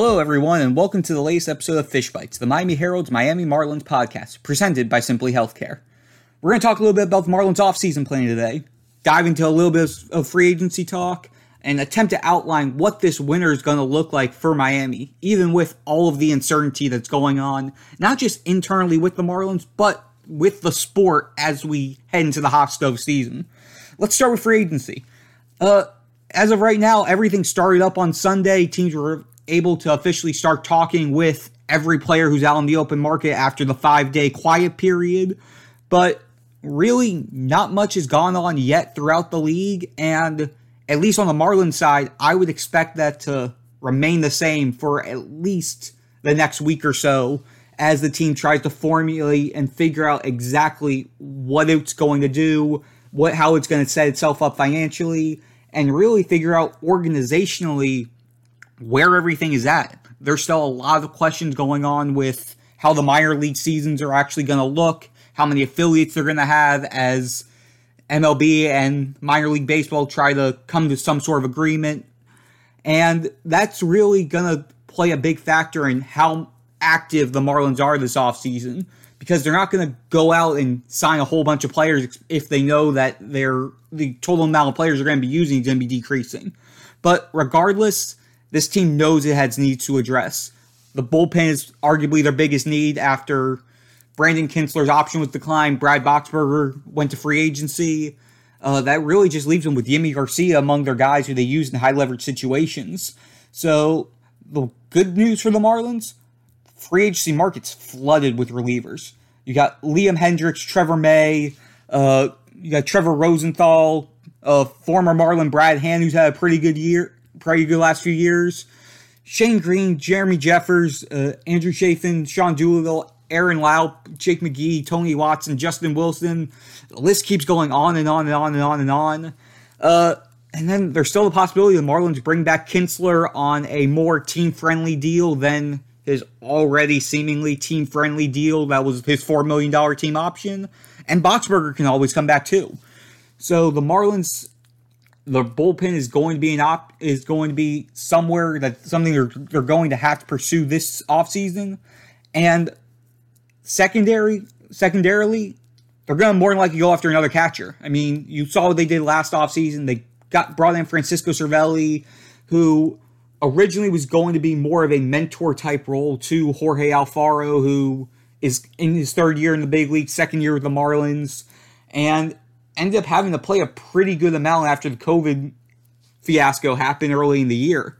Hello, everyone, and welcome to the latest episode of Fish Bites, the Miami Herald's Miami Marlins podcast, presented by Simply Healthcare. We're going to talk a little bit about the Marlins offseason planning today, dive into a little bit of free agency talk, and attempt to outline what this winter is going to look like for Miami, even with all of the uncertainty that's going on, not just internally with the Marlins, but with the sport as we head into the hot stove season. Let's start with free agency. Uh, as of right now, everything started up on Sunday. Teams were able to officially start talking with every player who's out in the open market after the five day quiet period. But really, not much has gone on yet throughout the league. And at least on the Marlins side, I would expect that to remain the same for at least the next week or so as the team tries to formulate and figure out exactly what it's going to do, what how it's going to set itself up financially, and really figure out organizationally where everything is at. There's still a lot of questions going on with how the minor league seasons are actually going to look, how many affiliates they're going to have as MLB and minor league baseball try to come to some sort of agreement. And that's really going to play a big factor in how active the Marlins are this offseason because they're not going to go out and sign a whole bunch of players if they know that their the total amount of players they're going to be using is going to be decreasing. But regardless, this team knows it has needs to address. The bullpen is arguably their biggest need after Brandon Kintzler's option was declined. Brad Boxberger went to free agency. Uh, that really just leaves them with Yimi Garcia among their guys who they use in high leverage situations. So the good news for the Marlins, free agency market's flooded with relievers. You got Liam Hendriks, Trevor May, uh, you got Trevor Rosenthal, uh, former Marlin Brad Hand, who's had a pretty good year, pretty the last few years. Shane Greene, Jeremy Jeffress, uh, Andrew Chafin, Sean Doolittle, Aaron Loup, Jake McGee, Tony Watson, Justin Wilson. The list keeps going on and on and on and on and on. Uh, and then there's still the possibility the Marlins bring back Kintzler on a more team friendly deal than his already seemingly team friendly deal that was his $4 million team option. And Boxberger can always come back too. So the Marlins the bullpen is going to be an op is going to be somewhere that something they're, they're going to have to pursue this offseason. And secondary secondarily, they're going to more than likely go after another catcher. I mean, you saw what they did last offseason. They got brought in Francisco Cervelli, who originally was going to be more of a mentor type role to Jorge Alfaro, who is in his third year in the big league, second year with the Marlins. And ended up having to play a pretty good amount after the COVID fiasco happened early in the year.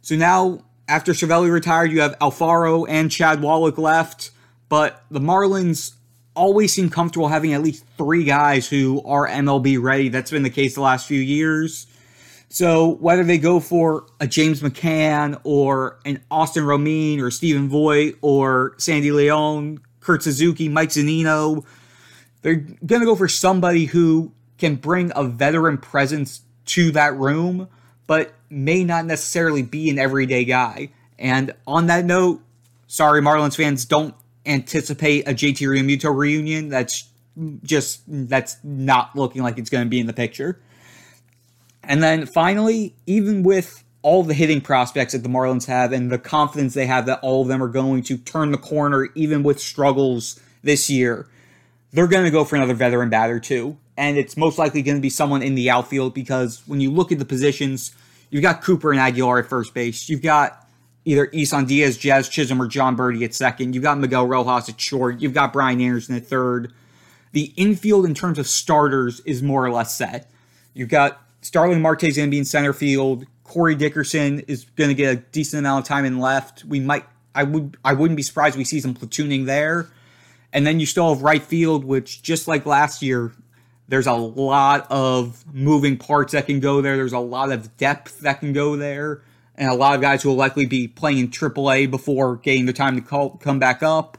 So now, after Cervelli retired, you have Alfaro and Chad Wallach left, but the Marlins always seem comfortable having at least three guys who are MLB ready. That's been the case the last few years. So whether they go for a James McCann or an Austin Romine or Stephen Vogt or Sandy Leon, Kurt Suzuki, Mike Zunino, they're going to go for somebody who can bring a veteran presence to that room, but may not necessarily be an everyday guy. And on that note, sorry, Marlins fans, don't anticipate a JT Realmuto reunion. That's just that's not looking like it's going to be in the picture. And then finally, even with all the hitting prospects that the Marlins have and the confidence they have that all of them are going to turn the corner, even with struggles this year, they're going to go for another veteran batter too. And it's most likely going to be someone in the outfield because when you look at the positions, you've got Cooper and Aguilar at first base. You've got either Isan Diaz, Jazz Chisholm, or Jon Berti at second. You've got Miguel Rojas at short. You've got Brian Anderson at third. The infield, in terms of starters, is more or less set. You've got Starling Marte going to be in center field. Corey Dickerson is going to get a decent amount of time in left. We might, I would, I wouldn't be surprised we see some platooning there. And then you still have right field, which just like last year, there's a lot of moving parts that can go there. There's a lot of depth that can go there. And a lot of guys who will likely be playing in AAA before getting the time to call, come back up.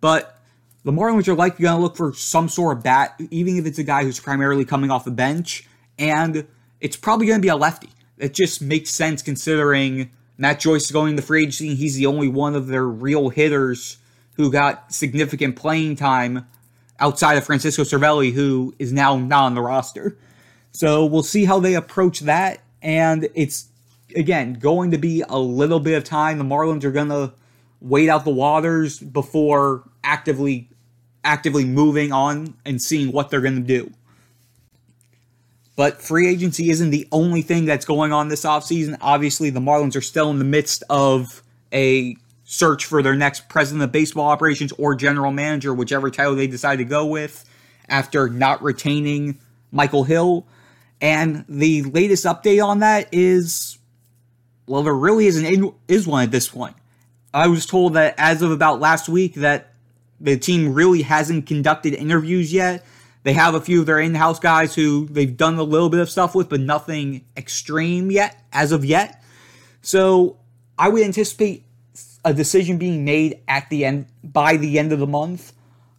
But the Marlins are likely going to look for some sort of bat, even if it's a guy who's primarily coming off the bench. And it's probably going to be a lefty. It just makes sense considering Matt Joyce is going to the free agency. He's the only one of their real hitters who got significant playing time outside of Francisco Cervelli, who is now not on the roster. So we'll see how they approach that. And it's again going to be a little bit of time. The Marlins are going to wait out the waters before actively actively moving on and seeing what they're going to do. But free agency isn't the only thing that's going on this offseason. Obviously, the Marlins are still in the midst of a search for their next president of baseball operations or general manager, whichever title they decide to go with, after not retaining Michael Hill. And the latest update on that is, well, there really isn't is one at this point. I was told that as of about last week that the team really hasn't conducted interviews yet. They have a few of their in-house guys who they've done a little bit of stuff with, but nothing extreme yet, as of yet. So I would anticipate a decision being made at the end by the end of the month.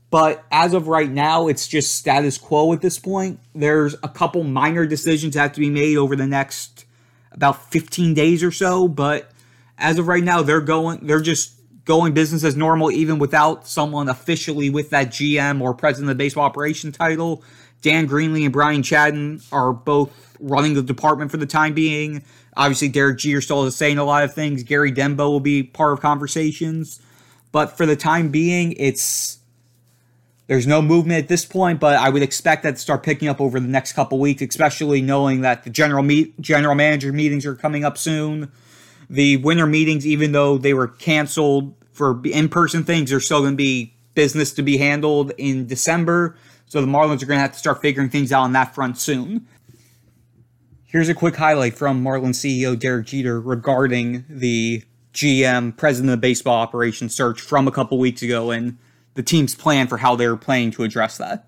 But as of right now, it's just status quo at this point. There's a couple minor decisions that have to be made over the next about 15 days or so, but as of right now, they're going they're just going business as normal even without someone officially with that GM or president of baseball operation title. Dan Greenlee and Brian Chattin are both running the department for the time being. Obviously, Derek Jeter still is saying a lot of things. Gary Denbo will be part of conversations. But for the time being, it's there's no movement at this point, but I would expect that to start picking up over the next couple weeks, especially knowing that the general meet general manager meetings are coming up soon. The winter meetings, even though they were canceled for in-person things, are still going to be business to be handled in December. So the Marlins are going to have to start figuring things out on that front soon. Here's a quick highlight from Marlins CEO Derek Jeter regarding the GM, president of baseball operations search from a couple weeks ago and the team's plan for how they're planning to address that.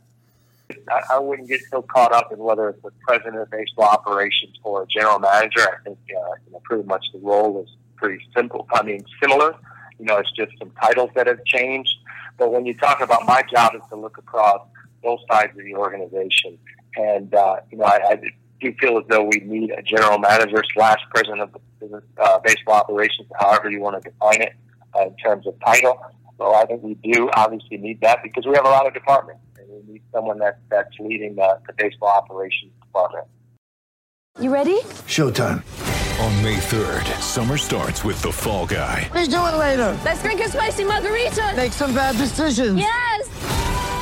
I, I wouldn't get so caught up in whether it's the president of baseball operations or a general manager. I think uh, you know, pretty much the role is pretty simple. I mean, similar. You know, it's just some titles that have changed. But when you talk about my job, is to look across both sides of the organization. And uh, you know, I, I do feel as though we need a general manager slash president of business, uh, baseball operations, however you want to define it uh, in terms of title. So I think we do obviously need that because we have a lot of departments and we need someone that, that's leading the, the baseball operations department. You ready? Showtime. On May 3rd, summer starts with The Fall Guy. Let's do it later. Let's drink a spicy margarita. Make some bad decisions. Yes.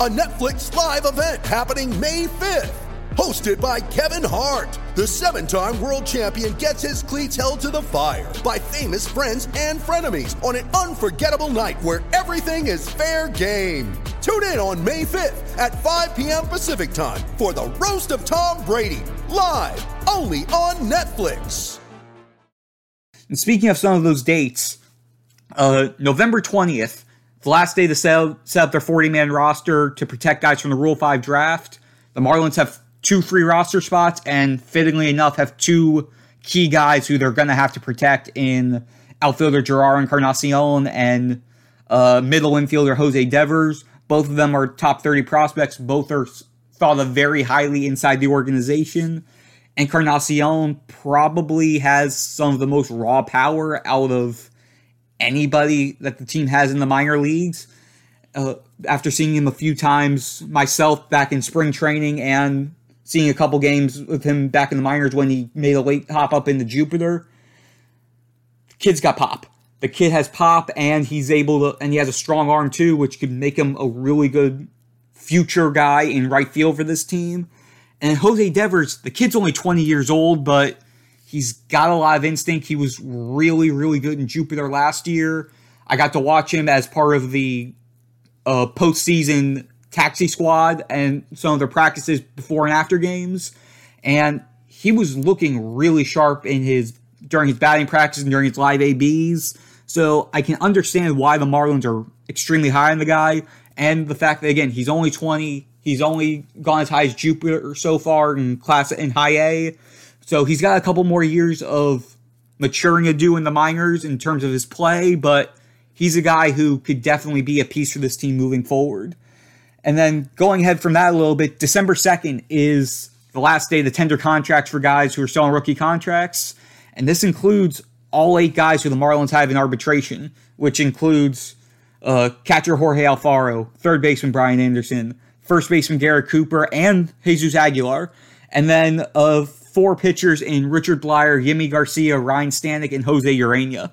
a Netflix live event happening May 5th. Hosted by Kevin Hart, the seven time world champion gets his cleats held to the fire by famous friends and frenemies on an unforgettable night where everything is fair game. Tune in on May 5th at 5 p.m. Pacific time for the Roast of Tom Brady, live only on Netflix. And speaking of some of those dates, uh, November 20th, the last day to set, set up their 40 man roster to protect guys from the Rule 5 draft. The Marlins have two free roster spots, and fittingly enough, have two key guys who they're going to have to protect in outfielder Jerar Encarnacion and uh, middle infielder Jose Devers. Both of them are top 30 prospects. Both are thought of very highly inside the organization. Encarnacion probably has some of the most raw power out of anybody that the team has in the minor leagues. Uh, after seeing him a few times myself back in spring training and seeing a couple games with him back in the minors when he made a late hop up into Jupiter, kid's got pop. The kid has pop and he's able to, and he has a strong arm too, which could make him a really good future guy in right field for this team. And Jose Devers, the kid's only 20 years old, but He's got a lot of instinct. He was really, really good in Jupiter last year. I got to watch him as part of the uh, postseason taxi squad and some of their practices before and after games. And he was looking really sharp in his during his batting practice and during his live ABs. So I can understand why the Marlins are extremely high on the guy, and the fact that again he's only 20, he's only gone as high as Jupiter so far in class in high A. So he's got a couple more years of maturing to do in the minors in terms of his play, but he's a guy who could definitely be a piece for this team moving forward. And then going ahead from that a little bit, December 2nd is the last day the tender contracts for guys who are still on rookie contracts. And this includes all eight guys who the Marlins have in arbitration, which includes uh, catcher Jorge Alfaro, third baseman Brian Anderson, first baseman Garrett Cooper, and Jesus Aguilar. And then of uh, four pitchers in Richard Bleier, Yimi Garcia, Ryan Stanek, and Jose Ureña.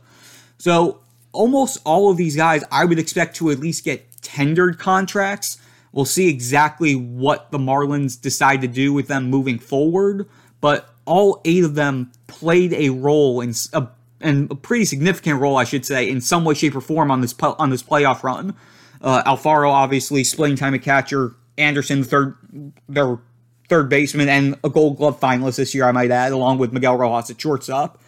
So almost all of these guys I would expect to at least get tendered contracts. We'll see exactly what the Marlins decide to do with them moving forward, but all eight of them played a role in a, and a pretty significant role, I should say, in some way, shape, or form on this on this playoff run. Uh, Alfaro, obviously, splitting time at catcher. Anderson, third, their third baseman and a Gold Glove finalist this year, I might add, along with Miguel Rojas at shortstop.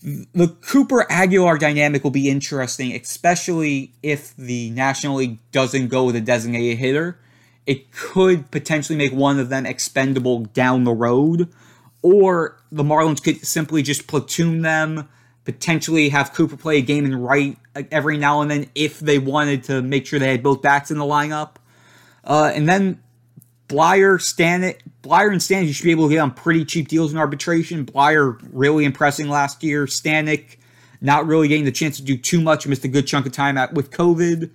The Cooper Aguilar dynamic will be interesting, especially if the National League doesn't go with a designated hitter. It could potentially make one of them expendable down the road, or the Marlins could simply just platoon them, potentially have Cooper play a game in right every now and then if they wanted to make sure they had both bats in the lineup. Uh, and then Bleier, Stanek, Bleier and Stanek, you should be able to get on pretty cheap deals in arbitration. Bleier really impressing last year. Stanek not really getting the chance to do too much, missed a good chunk of time at, with COVID.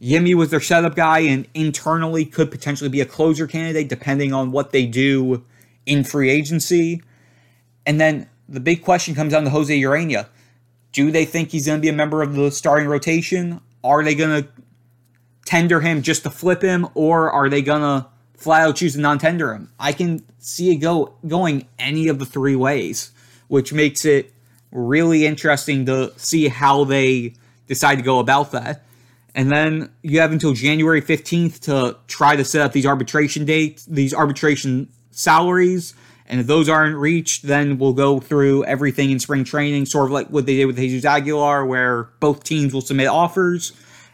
Yimi was their setup guy and internally could potentially be a closer candidate depending on what they do in free agency. And then the big question comes down to Jose Ureña. Do they think he's going to be a member of the starting rotation? Are they going to tender him just to flip him, or are they going to flat out choose to non-tender him. I can see it go going any of the three ways, which makes it really interesting to see how they decide to go about that. And then you have until January 15th to try to set up these arbitration dates, these arbitration salaries. And if those aren't reached, then we'll go through everything in spring training, sort of like what they did with Jesus Aguilar, where both teams will submit offers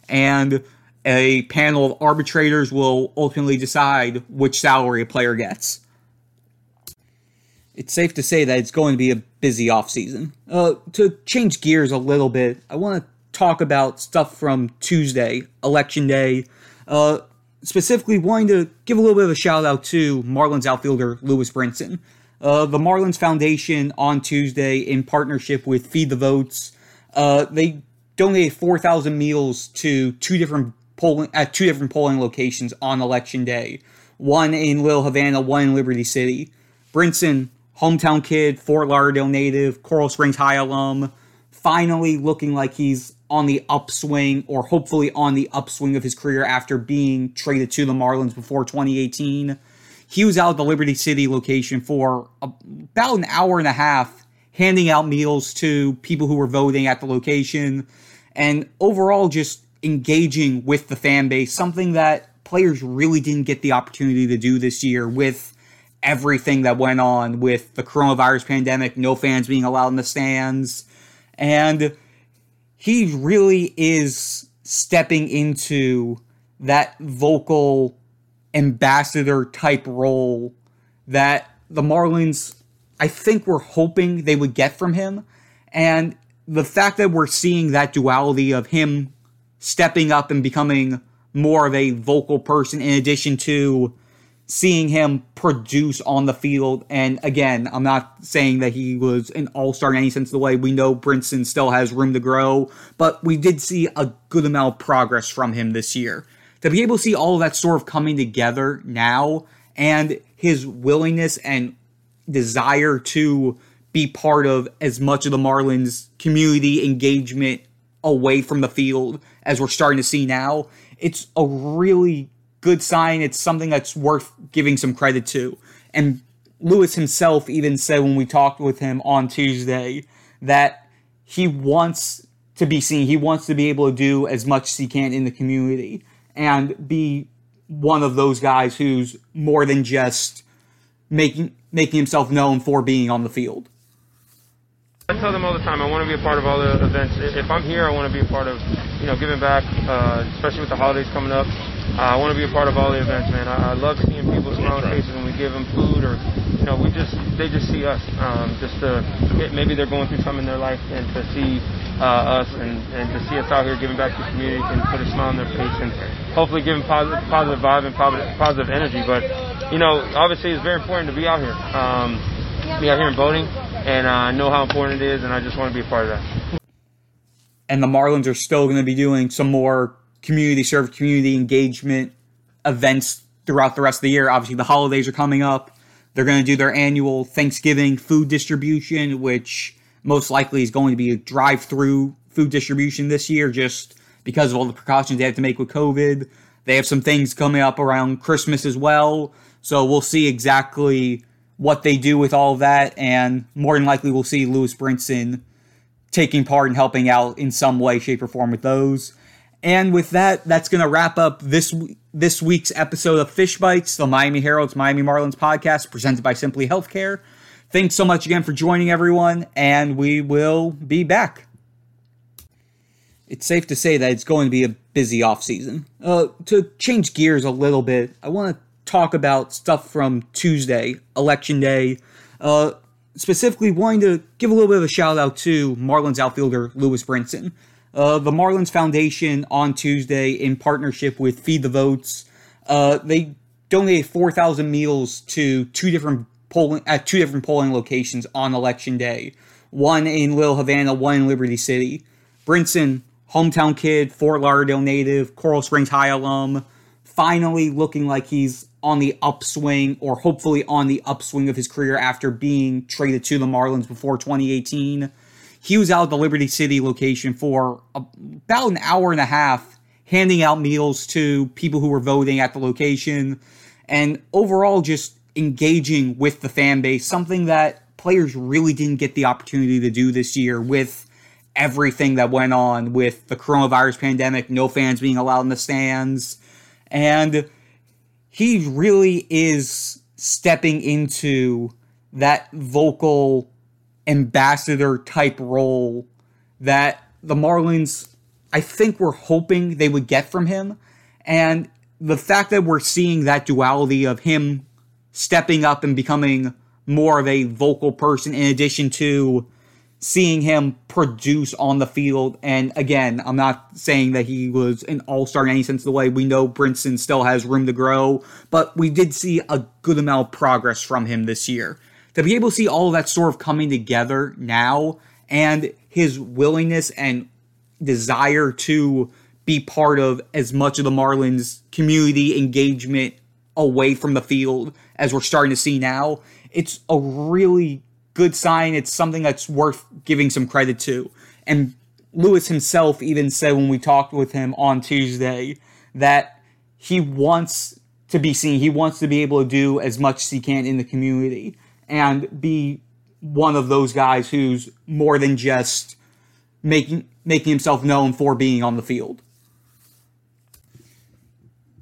and a panel of arbitrators will ultimately decide which salary a player gets. It's safe to say that it's going to be a busy offseason. Uh, to change gears a little bit, I want to talk about stuff from Tuesday, Election Day. Uh, specifically, wanting to give a little bit of a shout out to Marlins outfielder Lewis Brinson. Uh, the Marlins Foundation on Tuesday, in partnership with Feed the Votes, uh, they donated 4,000 meals to two different polling at two different polling locations on election day. One in Little Havana, one in Liberty City. Brinson, hometown kid, Fort Lauderdale native, Coral Springs High alum, finally looking like he's on the upswing or hopefully on the upswing of his career after being traded to the Marlins before 2018. He was out at the Liberty City location for about an hour and a half, handing out meals to people who were voting at the location, and overall just engaging with the fan base, something that players really didn't get the opportunity to do this year with everything that went on with the coronavirus pandemic, no fans being allowed in the stands. And he really is stepping into that vocal ambassador type role that the Marlins, I think, were hoping they would get from him. And the fact that we're seeing that duality of him stepping up and becoming more of a vocal person in addition to seeing him produce on the field. And again, I'm not saying that he was an all star in any sense of the way. We know Brinson still has room to grow, but we did see a good amount of progress from him this year. To be able to see all of that sort of coming together now and his willingness and desire to be part of as much of the Marlins community engagement away from the field as we're starting to see now, it's a really good sign. It's something that's worth giving some credit to. And Lewis himself even said when we talked with him on Tuesday that he wants to be seen. He wants to be able to do as much as he can in the community and be one of those guys who's more than just making making himself known for being on the field. I tell them all the time, I want to be a part of all the events. If I'm here, I want to be a part of, you know, giving back, uh, especially with the holidays coming up. Uh, I want to be a part of all the events, man. I, I love seeing people's smiling faces when we give them food, or you know, we just they just see us. Um, just to maybe they're going through something in their life, and to see uh, us and, and to see us out here giving back to the community and put a smile on their face and hopefully give them positive positive vibe and positive positive energy. But you know, obviously, it's very important to be out here. Um, be out here and voting, and uh, I know how important it is, and I just want to be a part of that. And the Marlins are still going to be doing some more community serve, community engagement events throughout the rest of the year. Obviously, the holidays are coming up. They're going to do their annual Thanksgiving food distribution, which most likely is going to be a drive through food distribution this year just because of all the precautions they have to make with COVID. They have some things coming up around Christmas as well. So we'll see exactly what they do with all of that. And more than likely, we'll see Lewis Brinson taking part and helping out in some way, shape, or form with those. And with that, that's going to wrap up this this week's episode of Fish Bites, the Miami Herald's Miami Marlins podcast, presented by Simply Healthcare. Thanks so much again for joining everyone, and we will be back. It's safe to say that it's going to be a busy off season. Uh, to change gears a little bit, I want to talk about stuff from Tuesday, Election Day. Uh, specifically, wanting to give a little bit of a shout out to Marlins outfielder Lewis Brinson. Uh, the Marlins Foundation on Tuesday, in partnership with Feed the Votes, uh, they donated 4,000 meals to two different polling at two different polling locations on election day. One in Little Havana, one in Liberty City. Brinson, hometown kid, Fort Lauderdale native, Coral Springs High alum, finally looking like he's on the upswing or hopefully on the upswing of his career after being traded to the Marlins before 2018 he was out at the Liberty City location for about an hour and a half, handing out meals to people who were voting at the location, and overall just engaging with the fan base, something that players really didn't get the opportunity to do this year with everything that went on with the coronavirus pandemic, no fans being allowed in the stands. And he really is stepping into that vocal ambassador type role that the Marlins, I think, were hoping they would get from him. And the fact that we're seeing that duality of him stepping up and becoming more of a vocal person in addition to seeing him produce on the field. And again, I'm not saying that he was an all star in any sense of the way. We know Brinson still has room to grow, but we did see a good amount of progress from him this year to be able to see all of that sort of coming together now and his willingness and desire to be part of as much of the Marlins community engagement away from the field as we're starting to see now, it's a really good sign. It's something that's worth giving some credit to. And Lewis himself even said when we talked with him on Tuesday that he wants to be seen. He wants to be able to do as much as he can in the community and be one of those guys who's more than just making making himself known for being on the field.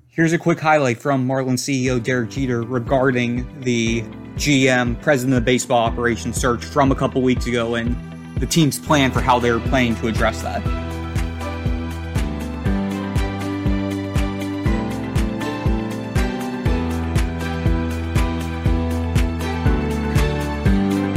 Here's a quick highlight from Marlins CEO Derek Jeter regarding the GM, president of baseball operations search from a couple weeks ago and the team's plan for how they're planning to address that.